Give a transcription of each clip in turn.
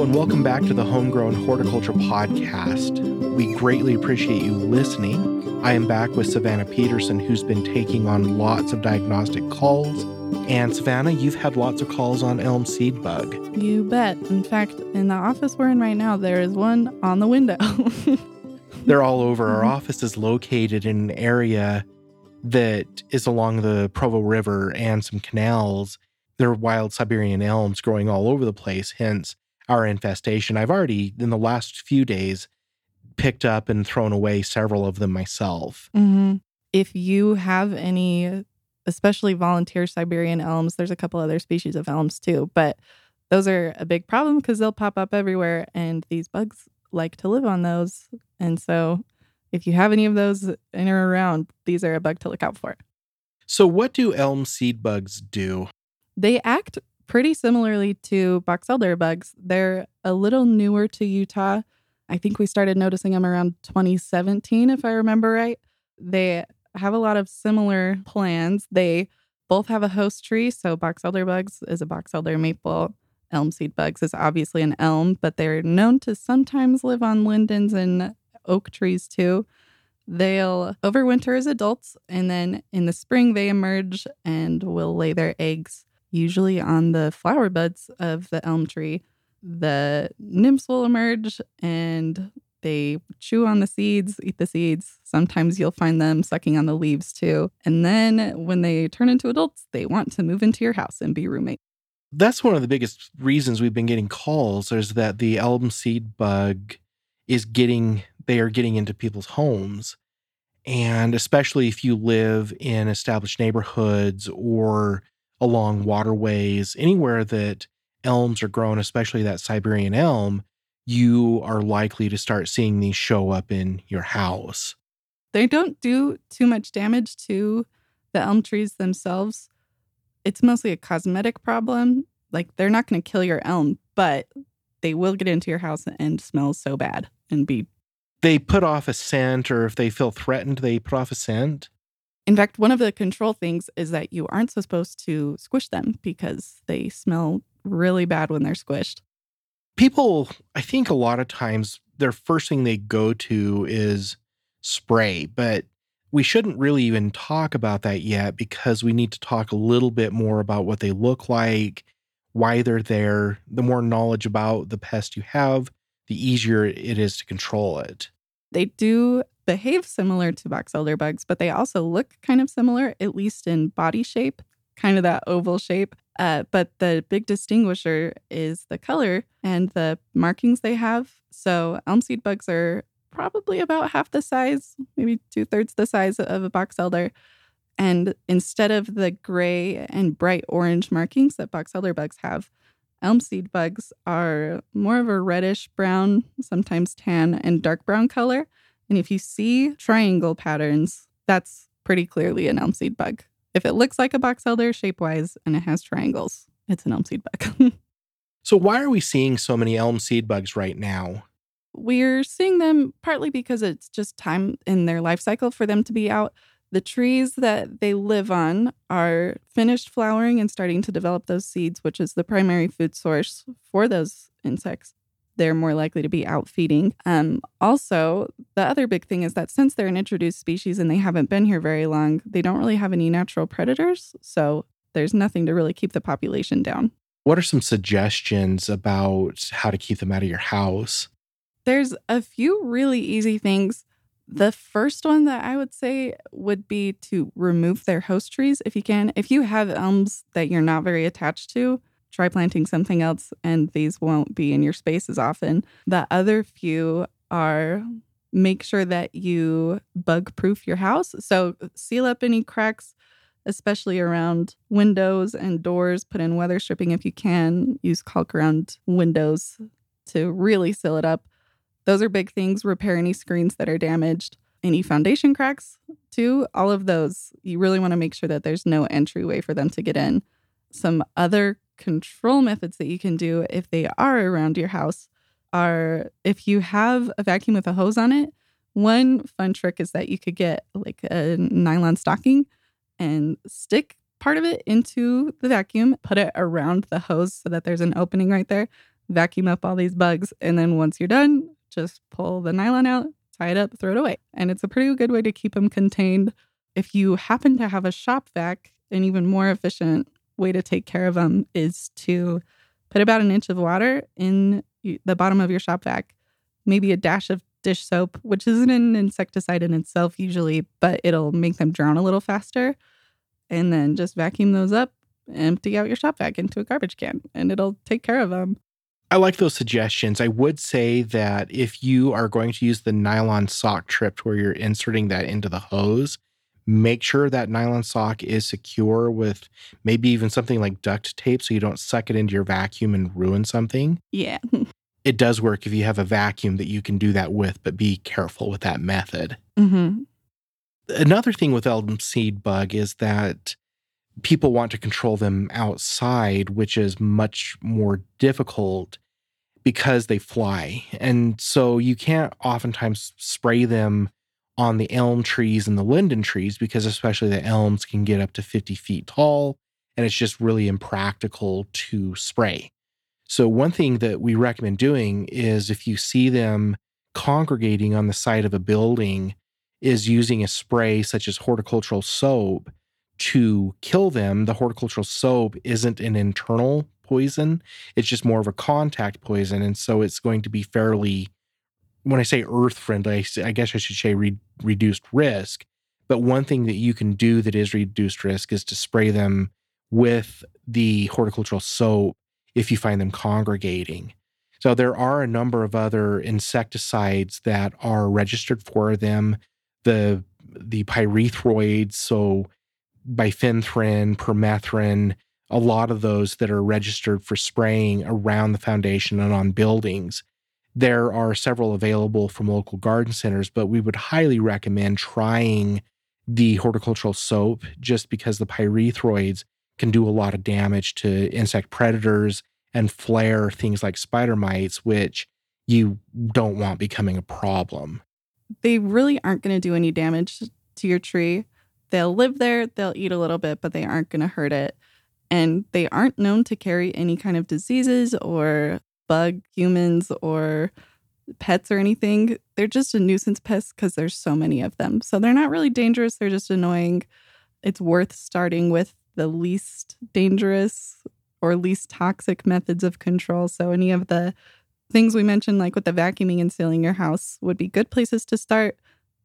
Hello, and welcome back to the Homegrown Horticulture Podcast. We greatly appreciate you listening. I am back with Savannah Peterson, who's been taking on lots of diagnostic calls. And Savannah, you've had lots of calls on elm seed bug. You bet. In fact, in the office we're in right now, there is one on the window. They're all over. Our mm-hmm. office is located in an area that is along the Provo River and some canals. There are wild Siberian elms growing all over the place, hence our infestation. I've already, in the last few days, picked up and thrown away several of them myself. hmm If you have any, especially volunteer Siberian elms, there's a couple other species of elms too, but those are a big problem because they'll pop up everywhere and these bugs like to live on those. And so if you have any of those in or around, these are a bug to look out for. So, what do elm seed bugs do? They act pretty similarly to box elder bugs. They're a little newer to Utah. I think we started noticing them around 2017, if I remember right. They have a lot of similar plans. They both have a host tree. So, box elder bugs is a box elder maple. Elm seed bugs is obviously an elm, but they're known to sometimes live on lindens and oak trees too. They'll overwinter as adults, and then in the spring, they emerge and will lay their eggs usually on the flower buds of the elm tree. The nymphs will emerge and they chew on the seeds, eat the seeds. Sometimes you'll find them sucking on the leaves too. And then when they turn into adults, they want to move into your house and be roommates. That's one of the biggest reasons we've been getting calls is that the elm seed bug is getting, they are getting into people's homes. And especially if you live in established neighborhoods or along waterways, anywhere that elms are grown, especially that Siberian elm, you are likely to start seeing these show up in your house. They don't do too much damage to the elm trees themselves. It's mostly a cosmetic problem. Like they're not going to kill your elm, but they will get into your house and smell so bad and be. They put off a scent, or if they feel threatened, they put off a scent. In fact, one of the control things is that you aren't supposed to squish them because they smell really bad when they're squished. People, I think a lot of times their first thing they go to is spray, but we shouldn't really even talk about that yet because we need to talk a little bit more about what they look like, why they're there. The more knowledge about the pest you have, the easier it is to control it. They do behave similar to box elder bugs, but they also look kind of similar, at least in body shape, kind of that oval shape. Uh, but the big distinguisher is the color and the markings they have. So elm seed bugs are probably about half the size, maybe two thirds the size of a box elder. And instead of the gray and bright orange markings that box elder bugs have, elm seed bugs are more of a reddish brown, sometimes tan, and dark brown color. And if you see triangle patterns, that's pretty clearly an elm seed bug. If it looks like a box elder shape wise and it has triangles, it's an elm seed bug. so, why are we seeing so many elm seed bugs right now? We're seeing them partly because it's just time in their life cycle for them to be out. The trees that they live on are finished flowering and starting to develop those seeds, which is the primary food source for those insects. They're more likely to be out feeding. Um, also, the other big thing is that since they're an introduced species and they haven't been here very long, they don't really have any natural predators. So there's nothing to really keep the population down. What are some suggestions about how to keep them out of your house? There's a few really easy things. The first one that I would say would be to remove their host trees if you can. If you have elms that you're not very attached to, try planting something else and these won't be in your space as often. The other few are make sure that you bug proof your house. So seal up any cracks, especially around windows and doors. Put in weather stripping if you can. Use caulk around windows to really seal it up. Those are big things. Repair any screens that are damaged, any foundation cracks, too. All of those, you really want to make sure that there's no entryway for them to get in. Some other control methods that you can do if they are around your house are if you have a vacuum with a hose on it, one fun trick is that you could get like a nylon stocking and stick part of it into the vacuum, put it around the hose so that there's an opening right there. vacuum up all these bugs. And then once you're done, just pull the nylon out, tie it up, throw it away. And it's a pretty good way to keep them contained. If you happen to have a shop vac, an even more efficient way to take care of them is to put about an inch of water in the bottom of your shop vac, maybe a dash of dish soap, which isn't an insecticide in itself usually, but it'll make them drown a little faster. And then just vacuum those up, empty out your shop vac into a garbage can, and it'll take care of them. I like those suggestions. I would say that if you are going to use the nylon sock trip where you're inserting that into the hose, make sure that nylon sock is secure with maybe even something like duct tape so you don't suck it into your vacuum and ruin something. Yeah. it does work if you have a vacuum that you can do that with, but be careful with that method. Mm-hmm. Another thing with Elm seed bug is that people want to control them outside, which is much more difficult because they fly. And so you can't oftentimes spray them on the elm trees and the linden trees because, especially the elms, can get up to 50 feet tall and it's just really impractical to spray. So, one thing that we recommend doing is if you see them congregating on the side of a building, is using a spray such as horticultural soap to kill them. The horticultural soap isn't an internal poison, it's just more of a contact poison. And so it's going to be fairly, when I say earth friendly, I guess I should say re- reduced risk. But one thing that you can do that is reduced risk is to spray them with the horticultural soap if you find them congregating. So there are a number of other insecticides that are registered for them. The the pyrethroids, so bifenthrin, permethrin, a lot of those that are registered for spraying around the foundation and on buildings. There are several available from local garden centers, but we would highly recommend trying the horticultural soap just because the pyrethroids can do a lot of damage to insect predators and flare things like spider mites, which you don't want becoming a problem. They really aren't going to do any damage to your tree. They'll live there, they'll eat a little bit, but they aren't going to hurt it. And they aren't known to carry any kind of diseases or bug humans or pets or anything. They're just a nuisance pest because there's so many of them. So they're not really dangerous, they're just annoying. It's worth starting with the least dangerous or least toxic methods of control. So, any of the things we mentioned, like with the vacuuming and sealing your house, would be good places to start.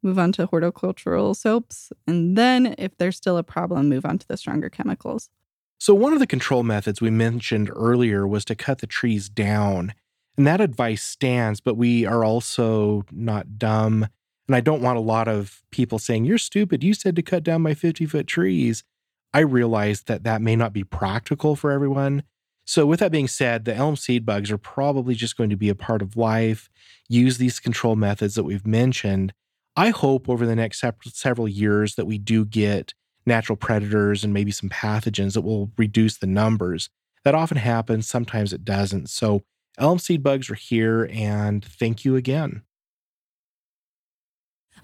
Move on to horticultural soaps. And then, if there's still a problem, move on to the stronger chemicals. So, one of the control methods we mentioned earlier was to cut the trees down. And that advice stands, but we are also not dumb. And I don't want a lot of people saying, You're stupid. You said to cut down my 50 foot trees. I realize that that may not be practical for everyone. So, with that being said, the elm seed bugs are probably just going to be a part of life. Use these control methods that we've mentioned. I hope over the next several years that we do get natural predators and maybe some pathogens that will reduce the numbers. That often happens, sometimes it doesn't. So, elm seed bugs are here, and thank you again.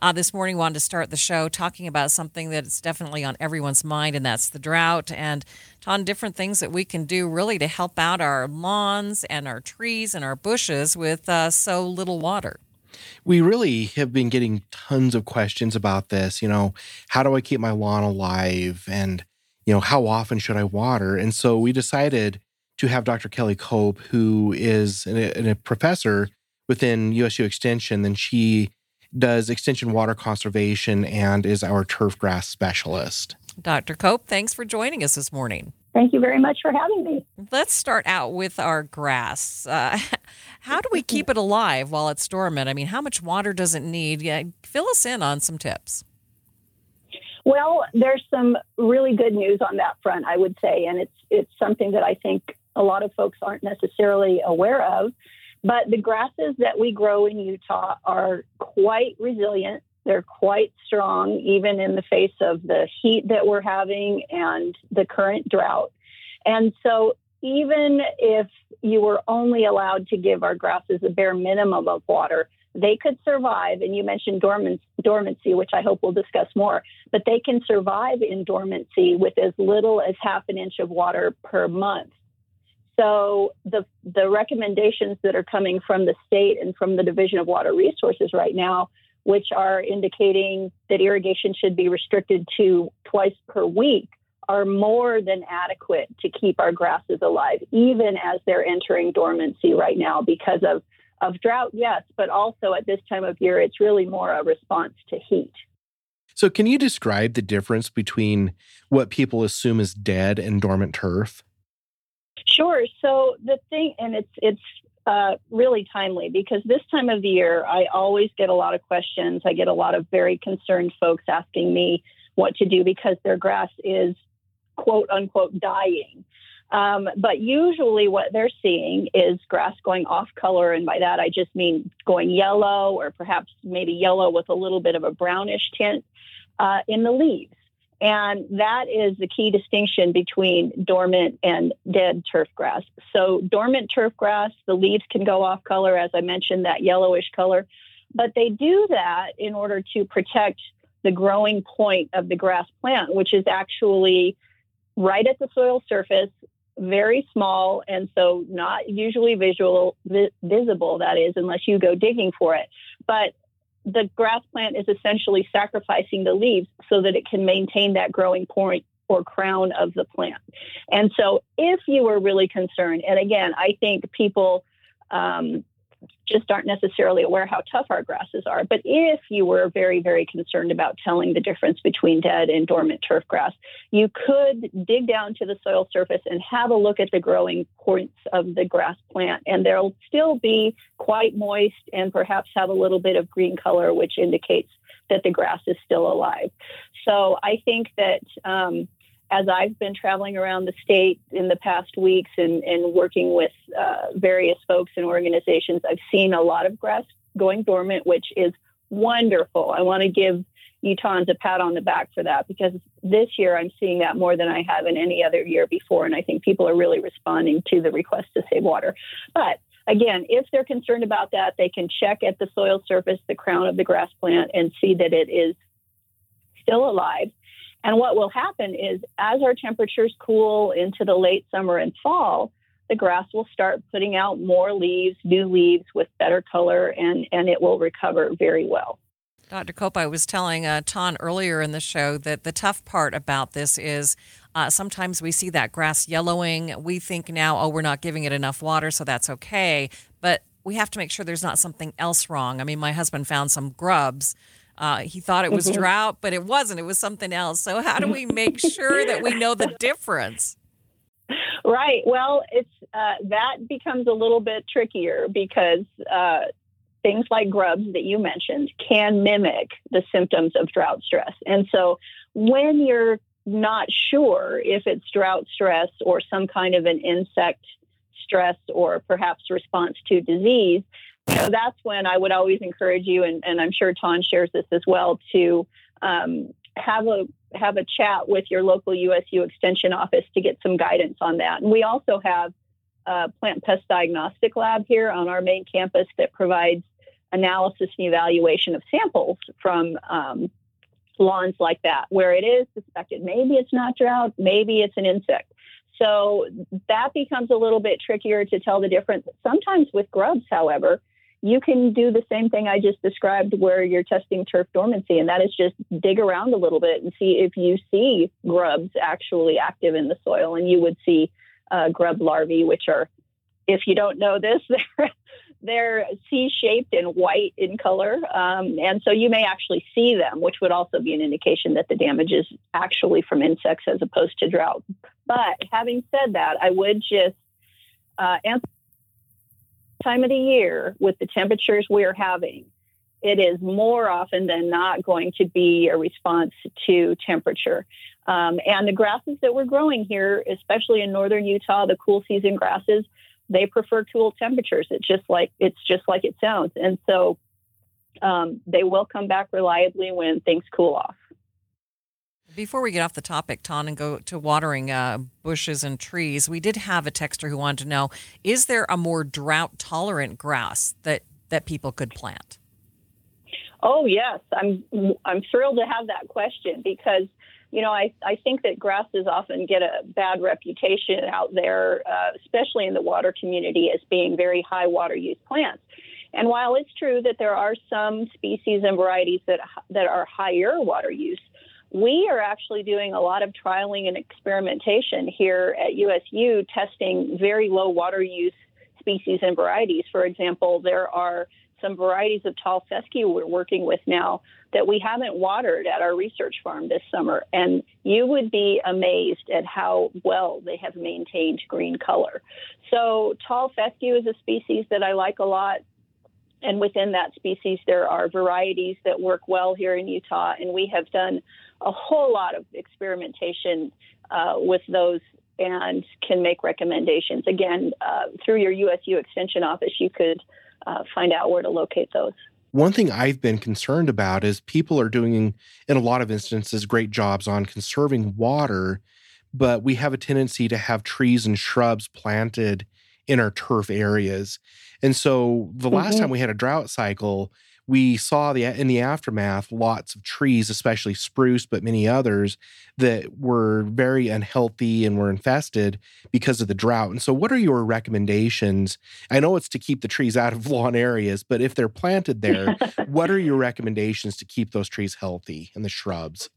Uh, this morning, wanted to start the show talking about something that's definitely on everyone's mind, and that's the drought, and on different things that we can do really to help out our lawns and our trees and our bushes with uh, so little water. We really have been getting tons of questions about this. You know, how do I keep my lawn alive? And, you know, how often should I water? And so we decided to have Dr. Kelly Kopp, who is a, a professor within USU Extension, and she does extension water conservation and is our turf grass specialist. Dr. Kopp, thanks for joining us this morning. Thank you very much for having me. Let's start out with our grass. Uh, how do we keep it alive while it's dormant? I mean, how much water does it need? Yeah, fill us in on some tips. Well, there's some really good news on that front, I would say, and it's it's something that I think a lot of folks aren't necessarily aware of. But the grasses that we grow in Utah are quite resilient. They're quite strong, even in the face of the heat that we're having and the current drought. And so, even if you were only allowed to give our grasses a bare minimum of water, they could survive. And you mentioned dormancy, which I hope we'll discuss more, but they can survive in dormancy with as little as half an inch of water per month. so the the recommendations that are coming from the state and from the Division of Water Resources right now, which are indicating that irrigation should be restricted to twice per week, are more than adequate to keep our grasses alive, even as they're entering dormancy right now because of of drought, yes, but also at this time of year, it's really more a response to heat. So, can you describe the difference between what people assume is dead and dormant turf? Sure. So the thing, and it's it's uh, really timely because this time of the year, I always get a lot of questions. I get a lot of very concerned folks asking me what to do because their grass is quote unquote dying. Um, but usually, what they're seeing is grass going off color, and by that I just mean going yellow or perhaps maybe yellow with a little bit of a brownish tint uh, in the leaves. And that is the key distinction between dormant and dead turf grass. So, dormant turf grass, the leaves can go off color, as I mentioned, that yellowish color, but they do that in order to protect the growing point of the grass plant, which is actually right at the soil surface, very small, and so not usually visual vi- visible. That is, unless you go digging for it. But the grass plant is essentially sacrificing the leaves so that it can maintain that growing point or crown of the plant. And so, if you were really concerned, and again, I think people um, just aren't necessarily aware how tough our grasses are. But if you were very, very concerned about telling the difference between dead and dormant turf grass, you could dig down to the soil surface and have a look at the growing points of the grass plant. And they'll still be quite moist and perhaps have a little bit of green color, which indicates that the grass is still alive. So I think that um, as I've been traveling around the state in the past weeks and, and working with uh, various folks and organizations, I've seen a lot of grass going dormant, which is wonderful. I want to give Utahns a pat on the back for that because this year I'm seeing that more than I have in any other year before. And I think people are really responding to the request to save water. But again, if they're concerned about that, they can check at the soil surface, the crown of the grass plant, and see that it is still alive and what will happen is as our temperatures cool into the late summer and fall, the grass will start putting out more leaves, new leaves with better color, and, and it will recover very well. Dr. Kopp, I was telling uh, Taun earlier in the show that the tough part about this is uh, sometimes we see that grass yellowing. We think now, oh, we're not giving it enough water, so that's okay. But we have to make sure there's not something else wrong. I mean, my husband found some grubs uh, he thought it was mm-hmm. drought, but it wasn't. It was something else. So how do we make sure that we know the difference? Right. Well, it's uh, that becomes a little bit trickier because uh, things like grubs that you mentioned can mimic the symptoms of drought stress. And so when you're not sure if it's drought stress or some kind of an insect stress or perhaps response to disease, so that's when I would always encourage you, and, and I'm sure Taun shares this as well, to um, have a have a chat with your local USU Extension office to get some guidance on that. And we also have a plant pest diagnostic lab here on our main campus that provides analysis and evaluation of samples from um, lawns like that, where it is suspected maybe it's not drought, maybe it's an insect. So that becomes a little bit trickier to tell the difference. Sometimes with grubs, however, you can do the same thing I just described where you're testing turf dormancy, and that is just dig around a little bit and see if you see grubs actually active in the soil. And you would see uh, grub larvae, which are, if you don't know this, they're, they're C shaped and white in color. Um, and so you may actually see them, which would also be an indication that the damage is actually from insects as opposed to drought. But having said that, I would just uh, answer time of the year with the temperatures we're having, it is more often than not going to be a response to temperature. Um, and the grasses that we're growing here, especially in northern Utah, the cool season grasses, they prefer cool temperatures. It's just like it's just like it sounds, and so um, they will come back reliably when things cool off. Before we get off the topic, Taun, and go to watering uh, bushes and trees, we did have a texter who wanted to know: Is there a more drought tolerant grass that that people could plant? Oh yes, I'm I'm thrilled to have that question because you know I I think that grasses often get a bad reputation out there, uh, especially in the water community, as being very high water use plants. And while it's true that there are some species and varieties that that are higher water use, we are actually doing a lot of trialing and experimentation here at USU, testing very low water use species and varieties. For example, there are some varieties of tall fescue we're working with now that we haven't watered at our research farm this summer. And you would be amazed at how well they have maintained green color. So, tall fescue is a species that I like a lot. And within that species, there are varieties that work well here in Utah. And we have done a whole lot of experimentation uh, with those and can make recommendations. Again, uh, through your USU Extension office, you could uh, find out where to locate those. One thing I've been concerned about is people are doing, in a lot of instances, great jobs on conserving water, but we have a tendency to have trees and shrubs planted in our turf areas. And so the last mm-hmm. time we had a drought cycle, we saw the in the aftermath lots of trees, especially spruce, but many others that were very unhealthy and were infested because of the drought. And so, what are your recommendations? I know it's to keep the trees out of lawn areas, but if they're planted there, what are your recommendations to keep those trees healthy and the shrubs?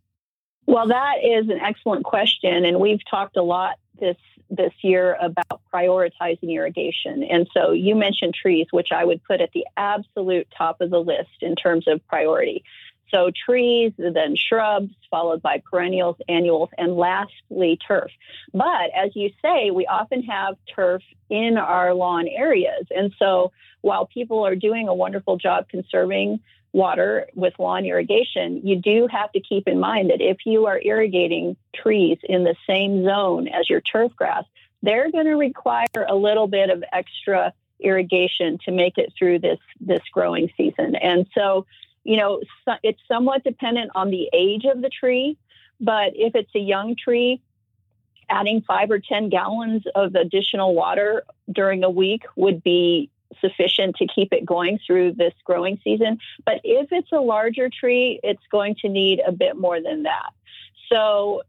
Well, that is an excellent question, and we've talked a lot this this year about prioritizing irrigation. And so you mentioned trees, which I would put at the absolute top of the list in terms of priority. So trees, then shrubs, followed by perennials, annuals, and lastly turf. But as you say, we often have turf in our lawn areas. And so while people are doing a wonderful job conserving water with lawn irrigation, you do have to keep in mind that if you are irrigating trees in the same zone as your turf grass, they're going to require a little bit of extra irrigation to make it through this this growing season. And so, you know, it's somewhat dependent on the age of the tree, but if it's a young tree, adding 5 or 10 gallons of additional water during a week would be sufficient to keep it going through this growing season. But if it's a larger tree, it's going to need a bit more than that. So,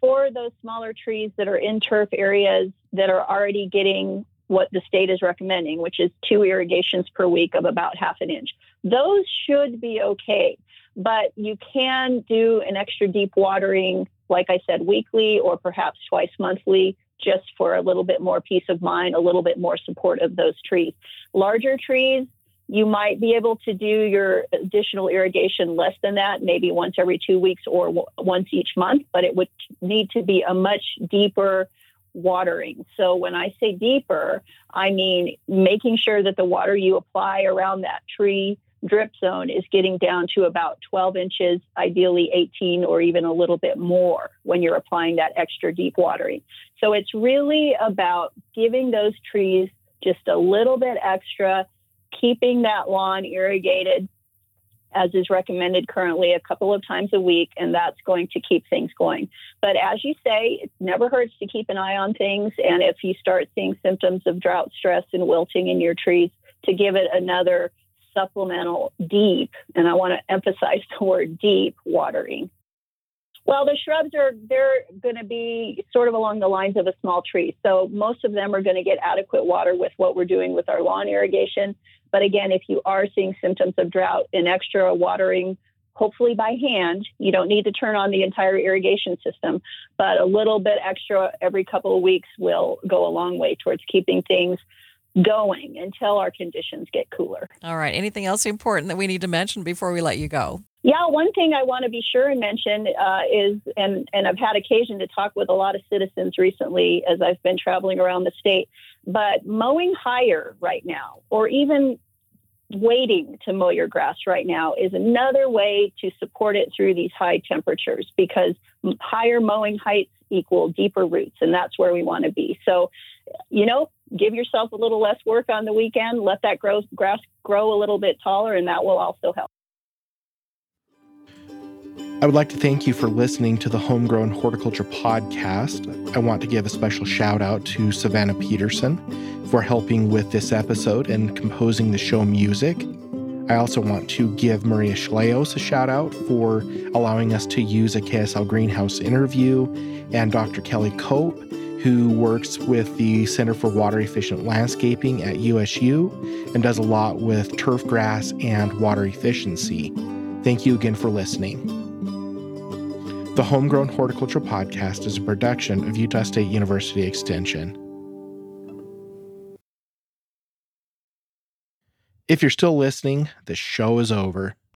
for those smaller trees that are in turf areas that are already getting what the state is recommending, which is two irrigations per week of about half an inch, those should be okay. But you can do an extra deep watering, like I said, weekly or perhaps twice monthly just for a little bit more peace of mind, a little bit more support of those trees. Larger trees, you might be able to do your additional irrigation less than that, maybe once every two weeks or w- once each month, but it would need to be a much deeper watering. So when I say deeper, I mean making sure that the water you apply around that tree drip zone is getting down to about 12 inches, ideally 18 or even a little bit more when you're applying that extra deep watering. So it's really about giving those trees just a little bit extra, keeping that lawn irrigated as is recommended currently a couple of times a week, and that's going to keep things going. But as you say, it never hurts to keep an eye on things. And if you start seeing symptoms of drought stress and wilting in your trees, to give it another supplemental deep, and I want to emphasize the word deep watering. Well, the shrubs are they're going to be sort of along the lines of a small tree. So most of them are going to get adequate water with what we're doing with our lawn irrigation. But again, if you are seeing symptoms of drought and extra watering, hopefully by hand, you don't need to turn on the entire irrigation system, but a little bit extra every couple of weeks will go a long way towards keeping things going until our conditions get cooler. All right. Anything else important that we need to mention before we let you go? Yeah, one thing I want to be sure and mention uh, is, and, and I've had occasion to talk with a lot of citizens recently as I've been traveling around the state, but mowing higher right now, or even waiting to mow your grass right now, is another way to support it through these high temperatures because higher mowing heights equal deeper roots, and that's where we want to be. So, you know, give yourself a little less work on the weekend, let that grow, grass grow a little bit taller, and that will also help. I would like to thank you for listening to the Homegrown Horticulture Podcast. I want to give a special shout out to Savannah Peterson for helping with this episode and composing the show music. I also want to give Maria Shilaos a shout out for allowing us to use a KSL greenhouse interview, and Dr. Kelly Kopp, who works with the Center for Water Efficient Landscaping at USU and does a lot with turf grass and water efficiency. Thank you again for listening. The Homegrown Horticulture Podcast is a production of Utah State University Extension. If you're still listening, the show is over.